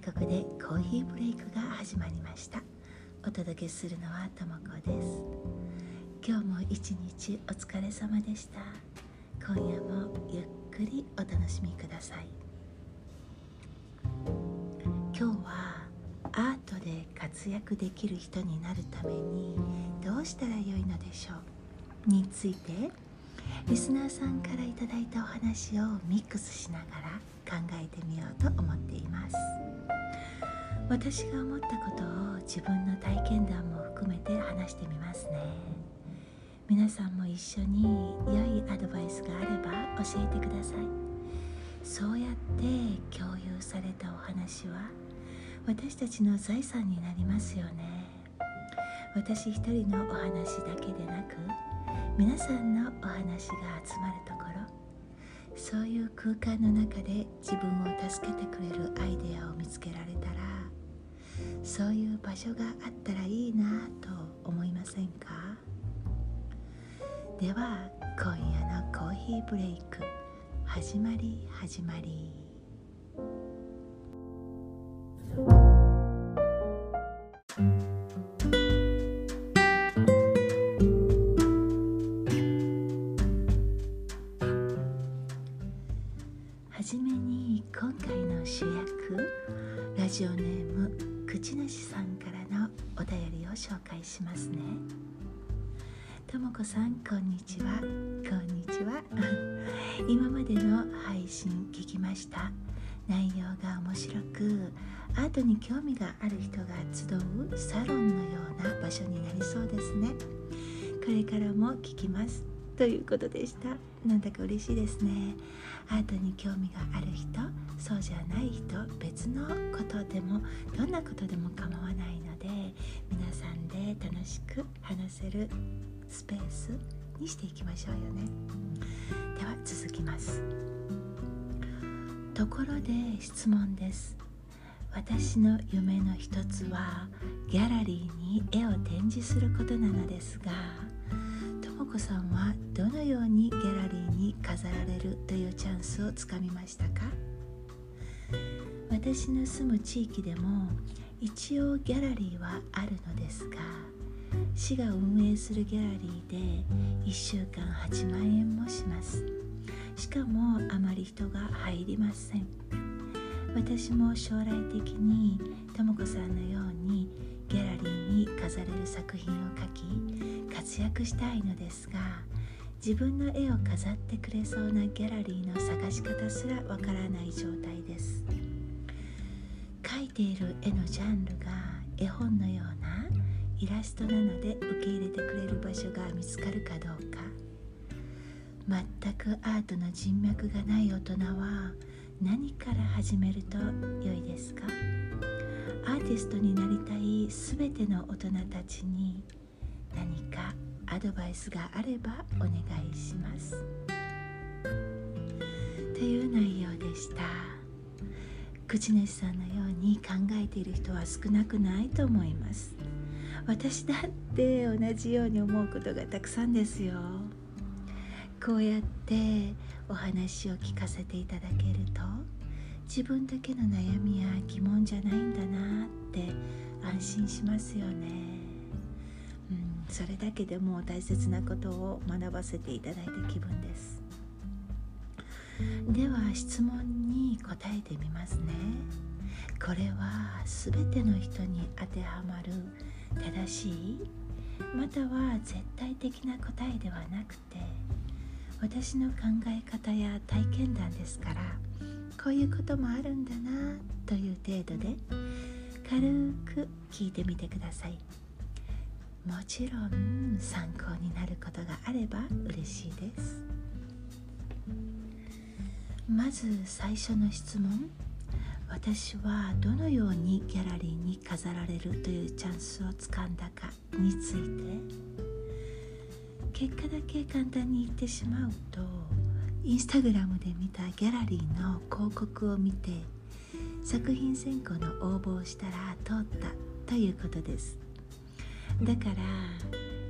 国でコーヒーブレイクが始まりました。お届けするのはともこです。今日も一日お疲れ様でした。今夜もゆっくりお楽しみください。今日はアートで活躍できる人になるためにどうしたらよいのでしょう。についてリスナーさんから頂いたお話をミックスしながら考えてみようと思っています。私が思ったことを自分の体験談も含めて話してみますね。皆さんも一緒に良いアドバイスがあれば教えてください。そうやって共有されたお話は私たちの財産になりますよね。私一人のお話だけでなく皆さんのお話が集まるところそういう空間の中で自分を助けてくれるアイデアを見つけられたらそういう場所があったらいいなと思いませんか？では今夜のコーヒーブレイク始まり始まり。はじめに今回の主役ラジオネーム口主さんからのお便りを紹介しますね。ともこさんこんにちは。こんにちは。今までの配信聞きました。内容が面白くアートに興味がある人が集うサロンのような場所になりそうですね。これからも聞きます。ということでした。なんだか嬉しいですね。アートに興味がある人そうじゃない人別のことでもどんなことでも構わないので皆さんで楽しく話せるスペースにしていきましょうよね。では続きます。ところで質問です。私の夢の一つはギャラリーに絵を展示することなのですが子さんはどのようにギャラリーに飾られるというチャンスをつかみましたか？私の住む地域でも一応ギャラリーはあるのですが市が運営するギャラリーで1週間8万円もします。しかもあまり人が入りません。私も将来的にとも子さんのようにギャラリーに飾れる作品を描き活躍したいのですが自分の絵を飾ってくれそうなギャラリーの探し方すらわからない状態です。描いている絵のジャンルが絵本のようなイラストなので受け入れてくれる場所が見つかるかどうか。全くアートの人脈がない大人は何から始めると良いですか？アーティストになりたい全ての大人たちに何かアドバイスがあればお願いします。という内容でした。口主さんのように考えている人は少なくないと思います。私だって同じように思うことがたくさんですよ。こうやってお話を聞かせていただけると自分だけの悩みや疑問じゃないんだなって安心しますよね、それだけでも大切なことを学ばせていただいた気分です。では質問に答えてみますね。これは全ての人に当てはまる正しい？または絶対的な答えではなくて私の考え方や体験談ですからこういうこともあるんだなという程度で軽く聞いてみてください。もちろん参考になることがあれば嬉しいです。まず最初の質問。私はどのようにギャラリーに飾られるというチャンスをつかんだかについて。結果だけ簡単に言ってしまうとインスタグラムで見たギャラリーの広告を見て作品選考の応募をしたら通ったということです。だから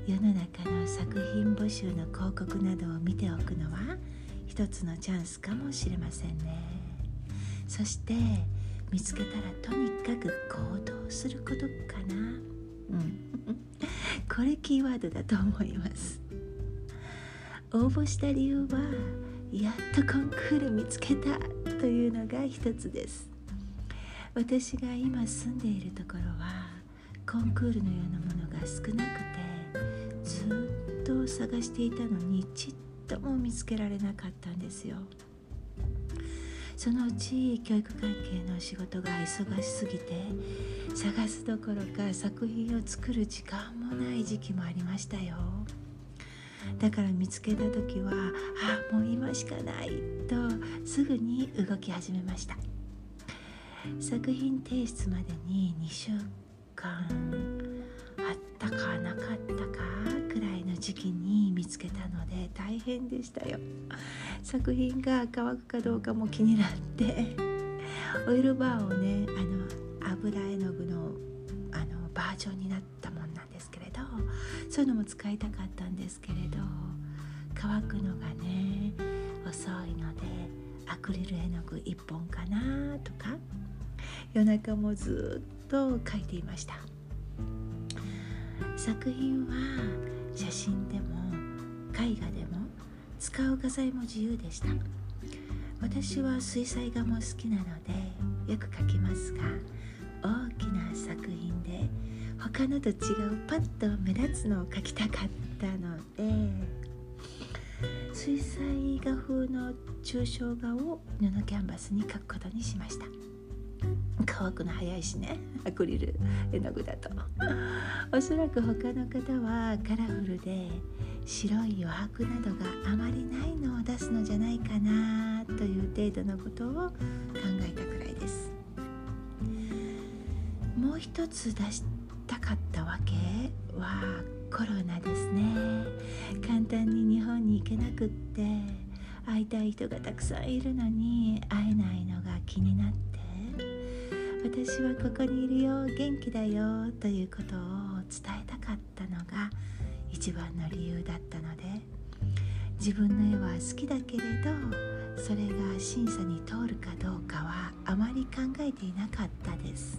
世の中の作品募集の広告などを見ておくのは一つのチャンスかもしれませんね。そして見つけたらとにかく行動することかな。うん。これキーワードだと思います。応募した理由はやっとコンクール見つけたというのが一つです。私が今住んでいるところはコンクールのようなものが少なくてずっと探していたのにちっとも見つけられなかったんですよ。そのうち教育関係の仕事が忙しすぎて探すどころか作品を作る時間もない時期もありましたよ。だから見つけた時はあもう今しかないとすぐに動き始めました。作品提出までに2週間あったかなかったかくらいの時期に見つけたので大変でしたよ。作品が乾くかどうかも気になって。オイルバーをねあの油絵の具のあのバージョンになったもんなんですけれどそういうのも使いたかったんですけれど乾くのがね遅いのでアクリル絵の具1本かなとか夜中もずっと描いていました。作品は写真でも絵画でも使う画材も自由でした。私は水彩画も好きなのでよく描きますが大きな作品で他のと違うパッと目立つのを描きたかったので水彩画風の抽象画を布キャンバスに描くことにしました。乾くの早いしね。アクリル。絵の具だと。おそらく他の方はカラフルで白い余白などがあまりないのを出すのじゃないかなという程度のことを考えたくらいです。もう一つ出したかったわけはコロナですね。簡単に日本に行けなくって会いたい人がたくさんいるのに会えないのが気になって私はここにいるよ元気だよということを伝えたかったのが一番の理由だったので自分の絵は好きだけれどそれが審査に通るかどうかはあまり考えていなかったです。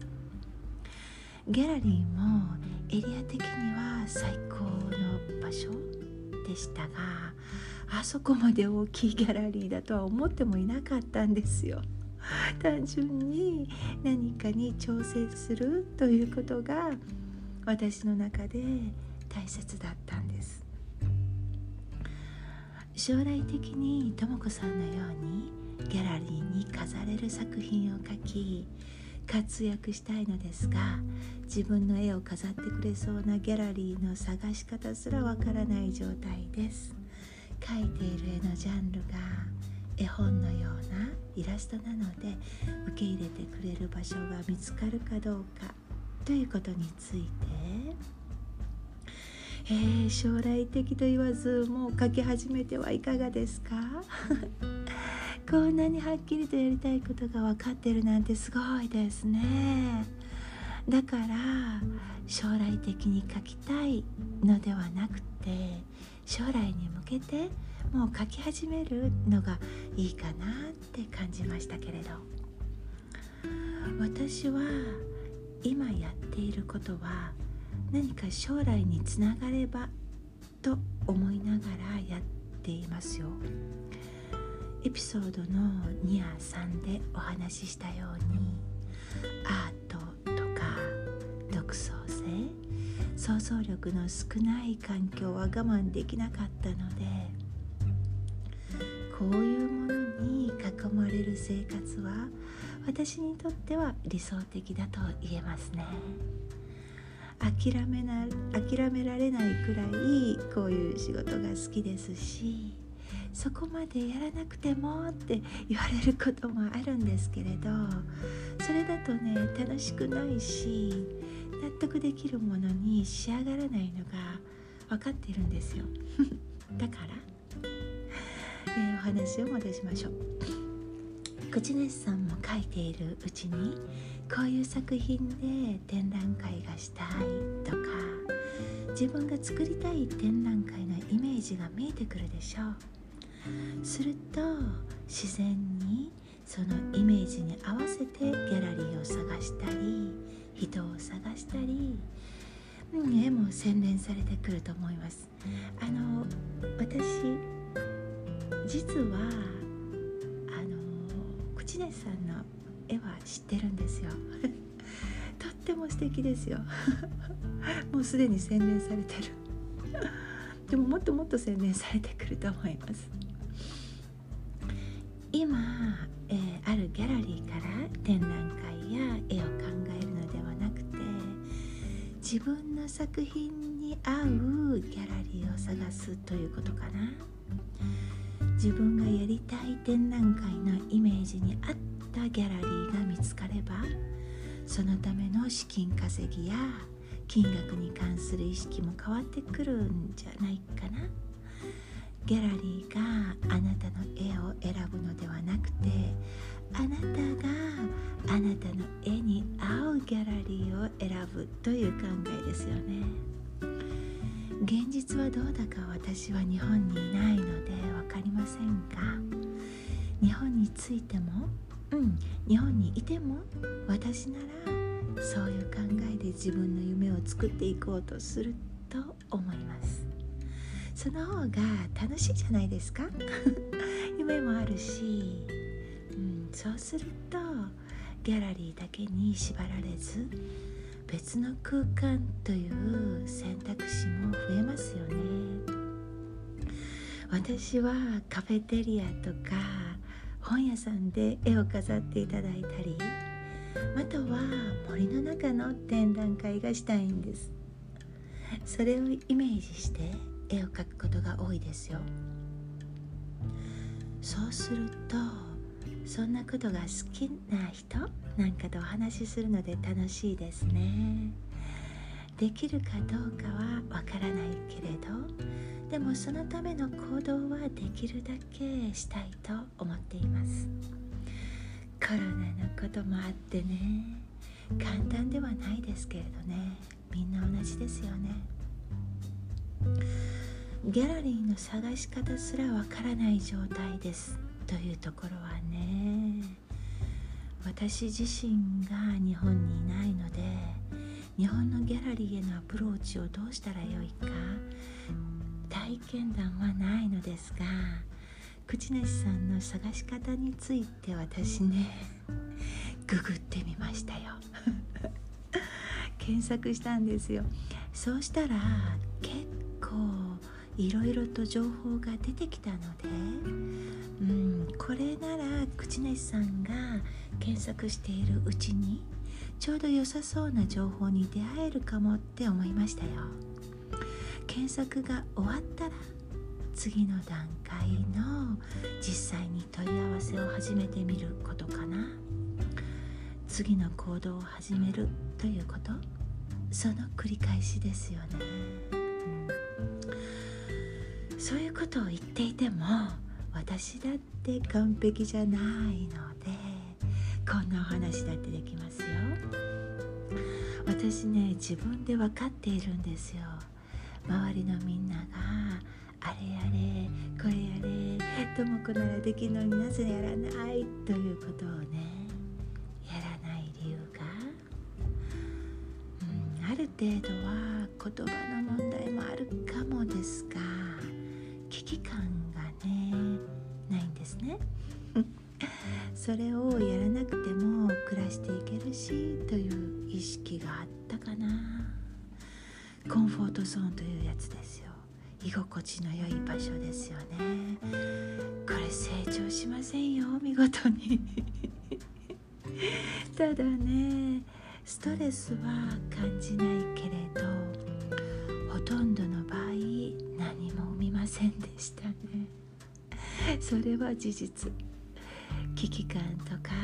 ギャラリーもエリア的には最高の場所でしたがあそこまで大きいギャラリーだとは思ってもいなかったんですよ。単純に何かに挑戦するということが私の中で大切だったんです。将来的にとも子さんのようにギャラリーに飾れる作品を描き活躍したいのですが自分の絵を飾ってくれそうなギャラリーの探し方すらわからない状態です。描いている絵のジャンルが絵本のようなイラストなので受け入れてくれる場所が見つかるかどうか。ということについて、えー、将来的と言わずもう書き始めてはいかがですか？こんなにはっきりとやりたいことが分かってるなんてすごいですね。だから将来的に書きたいのではなくて将来に向けてもう書き始めるのがいいかなって感じましたけれど。私は今やっていることは何か将来につながればと思いながらやっていますよ。エピソードの2や3でお話ししたようにアートとか独創性想像力の少ない環境は我慢できなかったのでこういうものに囲まれる生活は私にとっては理想的だと言えますね。諦めな諦められないくらいこういう仕事が好きですしそこまでやらなくてもって言われることもあるんですけれどそれだとね楽しくないし納得できるものに仕上がらないのが分かってるんですよ。だからえー、お話を戻しましょう。口主さんも書いているうちにこういう作品で展覧会がしたいとか自分が作りたい展覧会のイメージが見えてくるでしょう。すると自然にそのイメージに合わせてギャラリーを探したり人を探したり、絵も洗練されてくると思います。あの私実はあの口根さんの絵は知ってるんですよ。とっても素敵ですよ。もうすでに洗練されてる。でももっともっと洗練されてくると思います。今、えー、あるギャラリーから展覧会や絵を考えるのではなくて自分の作品に合うギャラリーを探すということかな。自分がやりたい展覧会のイメージに合ったギャラリーが見つかればそのための資金稼ぎや金額に関する意識も変わってくるんじゃないかな。ギャラリーがあなたの絵を選ぶのではなくてあなたがあなたの絵に合うギャラリーを選ぶという考えですよね。現実はどうだか私は日本にいないので分かりませんが日本についてもうん日本にいても私ならそういう考えで自分の夢を作っていこうとすると思います。その方が楽しいじゃないですか。夢もあるし、うん、そうするとギャラリーだけに縛られず別の空間という選択肢も増えますよね。私はカフェテリアとか本屋さんで絵を飾っていただいたりまたは森の中の展覧会がしたいんです。それをイメージして絵を描くことが多いですよ。そうするとそんなことが好きな人なんかとお話しするので楽しいですね。できるかどうかはわからないけれどでもそのための行動はできるだけしたいと思っています。コロナのこともあってね簡単ではないですけれどね。みんな同じですよね。ギャラリーの探し方すらわからない状態です。というところはね。私自身が日本にいないので日本のギャラリーへのアプローチをどうしたらよいか体験談はないのですが口なしさんの探し方について私ね ググってみましたよ。検索したんですよ。そうしたら結構いろいろと情報が出てきたので、うん、これなら口主さんが検索しているうちにちょうど良さそうな情報に出会えるかもって思いましたよ。検索が終わったら次の段階の実際に問い合わせを始めてみることかな。次の行動を始めるということ。その繰り返しですよね。そういうことを言っていても私だって完璧じゃないのでこんなお話だってできますよ。私ね自分で分かっているんですよ。周りのみんながあれやれこれやれとも子ならできるのになぜやらないということをねやらない理由が、うん、ある程度は言葉の問題もあるかもですが危機感がねないんですね。それをやらなくても暮らしていけるしという意識があったかな。コンフォートゾーンというやつですよ。居心地の良い場所ですよね。これ成長しませんよ見事に。ただねストレスは感じないけれどほとんどのそれは事実。危機感とか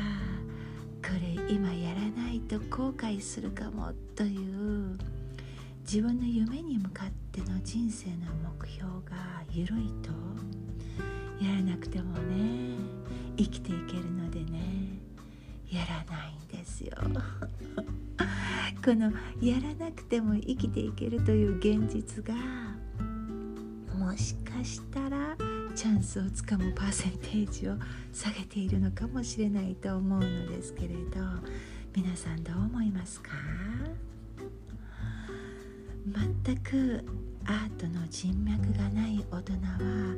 これ今やらないと後悔するかもという自分の夢に向かっての人生の目標が緩いとやらなくてもね生きていけるのでねやらないんですよ。このやらなくても生きていけるという現実がもしかしたらチャンスをつかむパーセンテージを下げているのかもしれないと思うのですけれど皆さんどう思いますか？全くアートの人脈がない大人は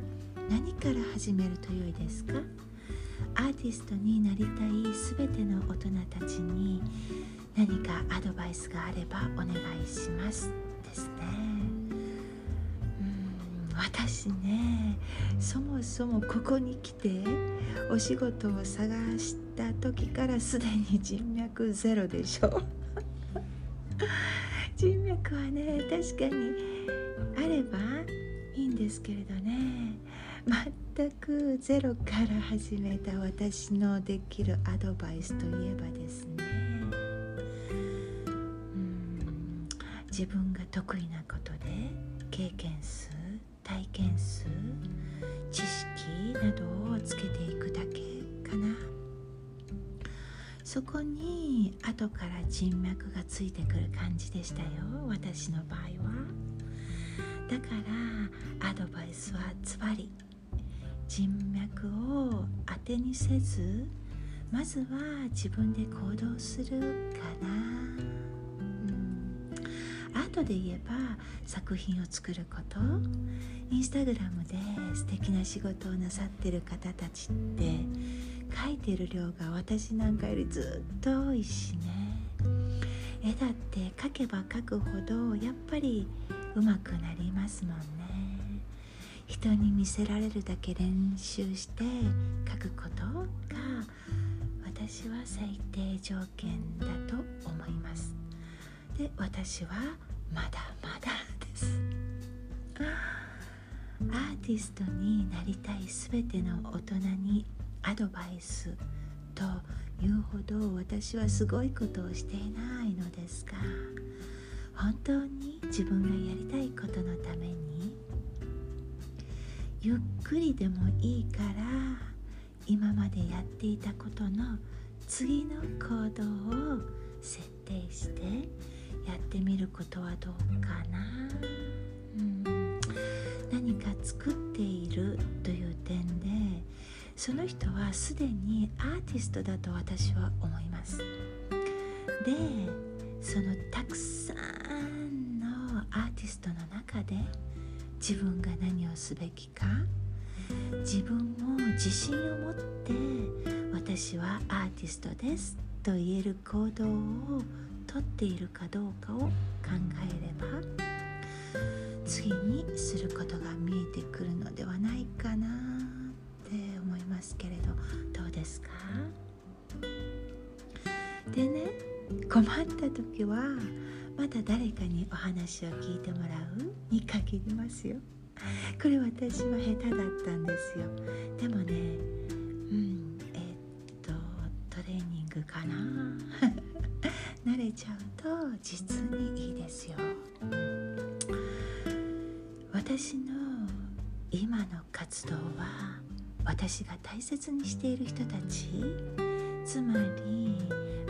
何から始めると良いですか？アーティストになりたい全ての大人たちに何かアドバイスがあればお願いしますですね。私ねそもそもここに来てお仕事を探した時からすでに人脈ゼロでしょ。人脈はね確かにあればいいんですけれどね。全くゼロから始めた私のできるアドバイスといえばですね。自分が得意なことで経験数体験数知識などをつけていくだけかな。そこに後から人脈がついてくる感じでしたよ私の場合は。だからアドバイスはズバリ。人脈を当てにせずまずは自分で行動するかな、アートで言えば作品を作ること。インスタグラムで素敵な仕事をなさってる方たちって書いてる量が私なんかよりずっと多いしね。絵だって描けば描くほどやっぱり上手くなりますもんね。人に見せられるだけ練習して書くことが私は最低条件だと思います。で私はまだまだです。アーティストになりたい全ての大人にアドバイスというほど私はすごいことをしていないのですが本当に自分がやりたいことのためにゆっくりでもいいから今までやっていたことの次の行動を設定してやってみることはどうかな、うん、何か作っているという点でその人はすでにアーティストだと私は思います。でそのたくさんのアーティストの中で自分が何をすべきか自分も自信を持って私はアーティストですと言える行動をとっているかどうかを考えれば次にすることが見えてくるのではないかなって思いますけれど。どうですか？でね困った時はまた誰かにお話を聞いてもらうに限りますよ。これ私は下手だったんですよ。でもねうんえー、っとトレーニングかな。ちゃうと実にいいですよ。私の今の活動は私が大切にしている人たちつまり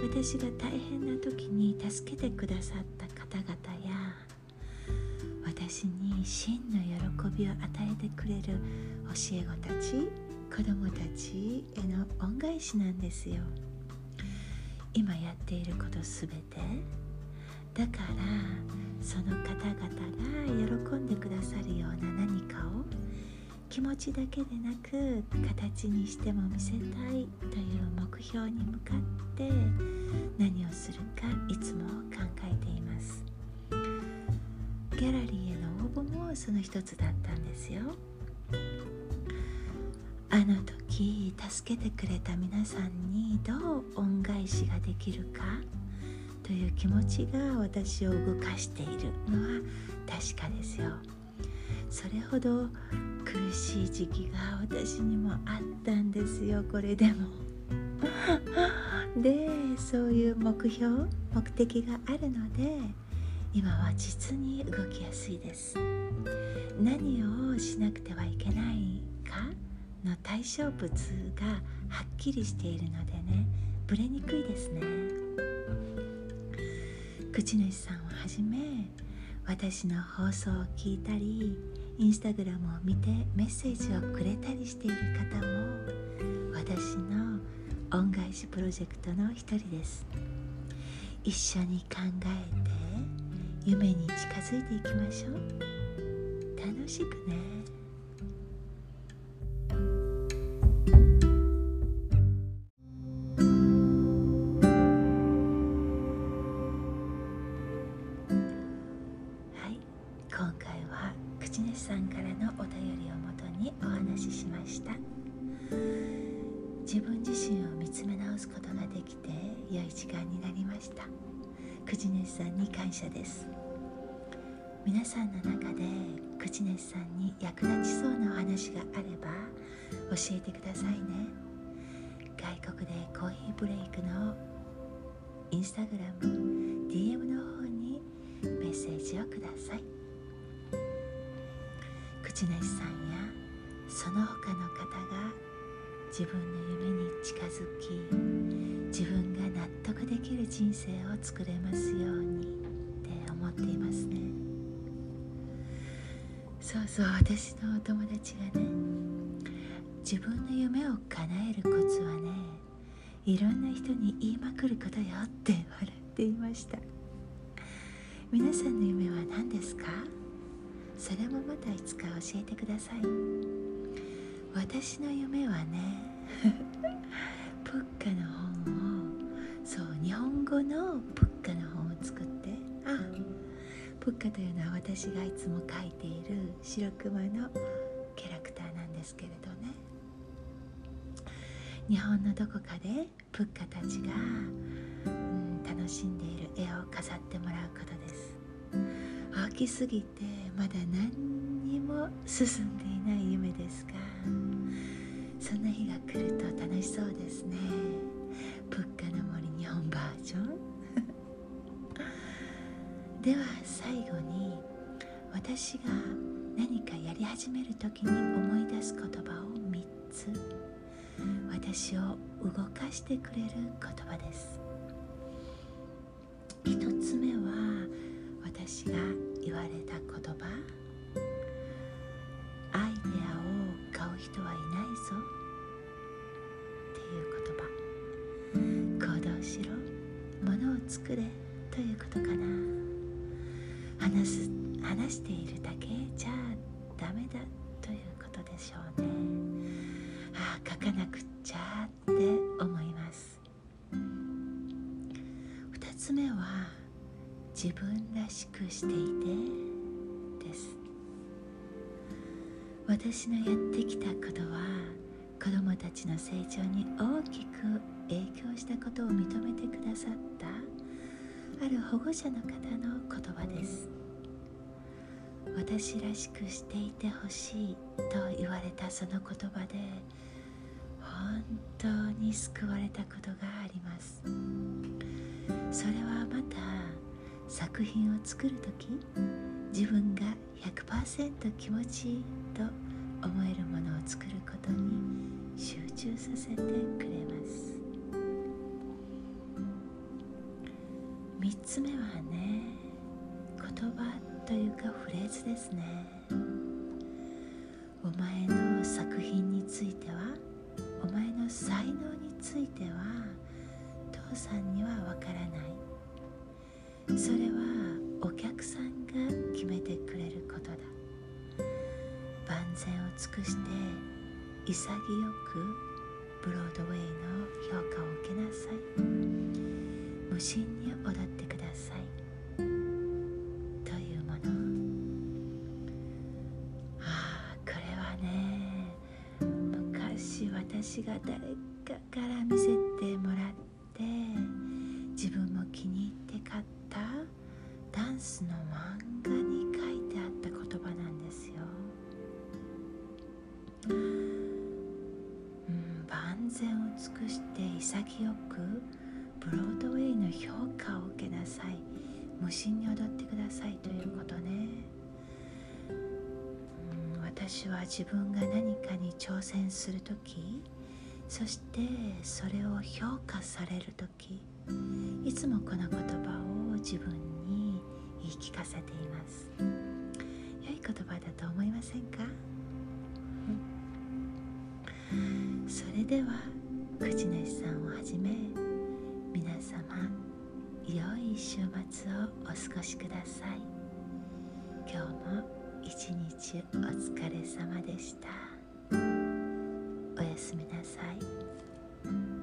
私が大変な時に助けてくださった方々や私に真の喜びを与えてくれる教え子たち子供たちへの恩返しなんですよ。今やっていることすべて。だからその方々が喜んでくださるような何かを気持ちだけでなく形にしても見せたいという目標に向かって何をするかいつも考えています。ギャラリーへの応募もその一つだったんですよ。あの時助けてくれた皆さんにどう恩返しができるかという気持ちが私を動かしているのは確かですよ。それほど苦しい時期が私にもあったんですよ。これでも。でそういう目標目的があるので今は実に動きやすいです。何をしなくてはいけないかの対象物がはっきりしているのでねブレにくいですね。口主さんをはじめ私の放送を聞いたりインスタグラムを見てメッセージをくれたりしている方も私の恩返しプロジェクトの一人です。一緒に考えて夢に近づいていきましょう。楽しくね。クジネスさんに感謝です。皆さんの中でクジネスさんに役立ちそうなお話があれば教えてくださいね。外国でコーヒーブレイクのインスタグラム DM の方にメッセージをください。口主さんやその他の方が自分の夢に近づき自分が納得できる人生を作れますようにって思っていますね。そうそう私のお友達がね自分の夢を叶えるコツはねいろんな人に言いまくることよって笑っていました。皆さんの夢は何ですか？それもまたいつか教えてください。私の夢はね プッカの本をそう日本語のプッカの本を作ってあプッカというのは私がいつも描いている白熊のキャラクターなんですけれどね。日本のどこかでプッカたちが、うん、楽しんでいる絵を飾ってもらうことです。大きすぎてまだ何にも進んでいない夢ですがそんな日が来ると楽しそうですね。プッカの森日本バージョン。では最後に私が何かやり始める時に思い出す言葉を3つ。私を動かしてくれる言葉です。1つ目は私が言われた言葉。人はいないぞ。っていう言葉。行動しろ。物を作れ。ということかな。話す話しているだけじゃダメだ。ということでしょうね。ああ書かなくっちゃって思います。2つ目は自分らしくしていて。私のやってきたことは子どもたちの成長に大きく影響したことを認めてくださったある保護者の方の言葉です。私らしくしていてほしいと言われたその言葉で本当に救われたことがあります。それはまた作品を作る時自分が100%気持ちと思えるものを作ることに集中させてくれます。3つ目はね言葉というかフレーズですね。お前の作品についてはお前の才能については父さんにはわからない。それはお客さんが決めてくれることだ。万全を尽くして潔くブロードウェイの評価を受けなさい。無心に踊ってください。無心に踊ってくださいということね、私は自分が何かに挑戦する時そしてそれを評価される時いつもこの言葉を自分に言い聞かせています。良い言葉だと思いませんか、それでは口主さんをはじめ週末をお過ごしください。今日も一日お疲れ様でした。おやすみなさい。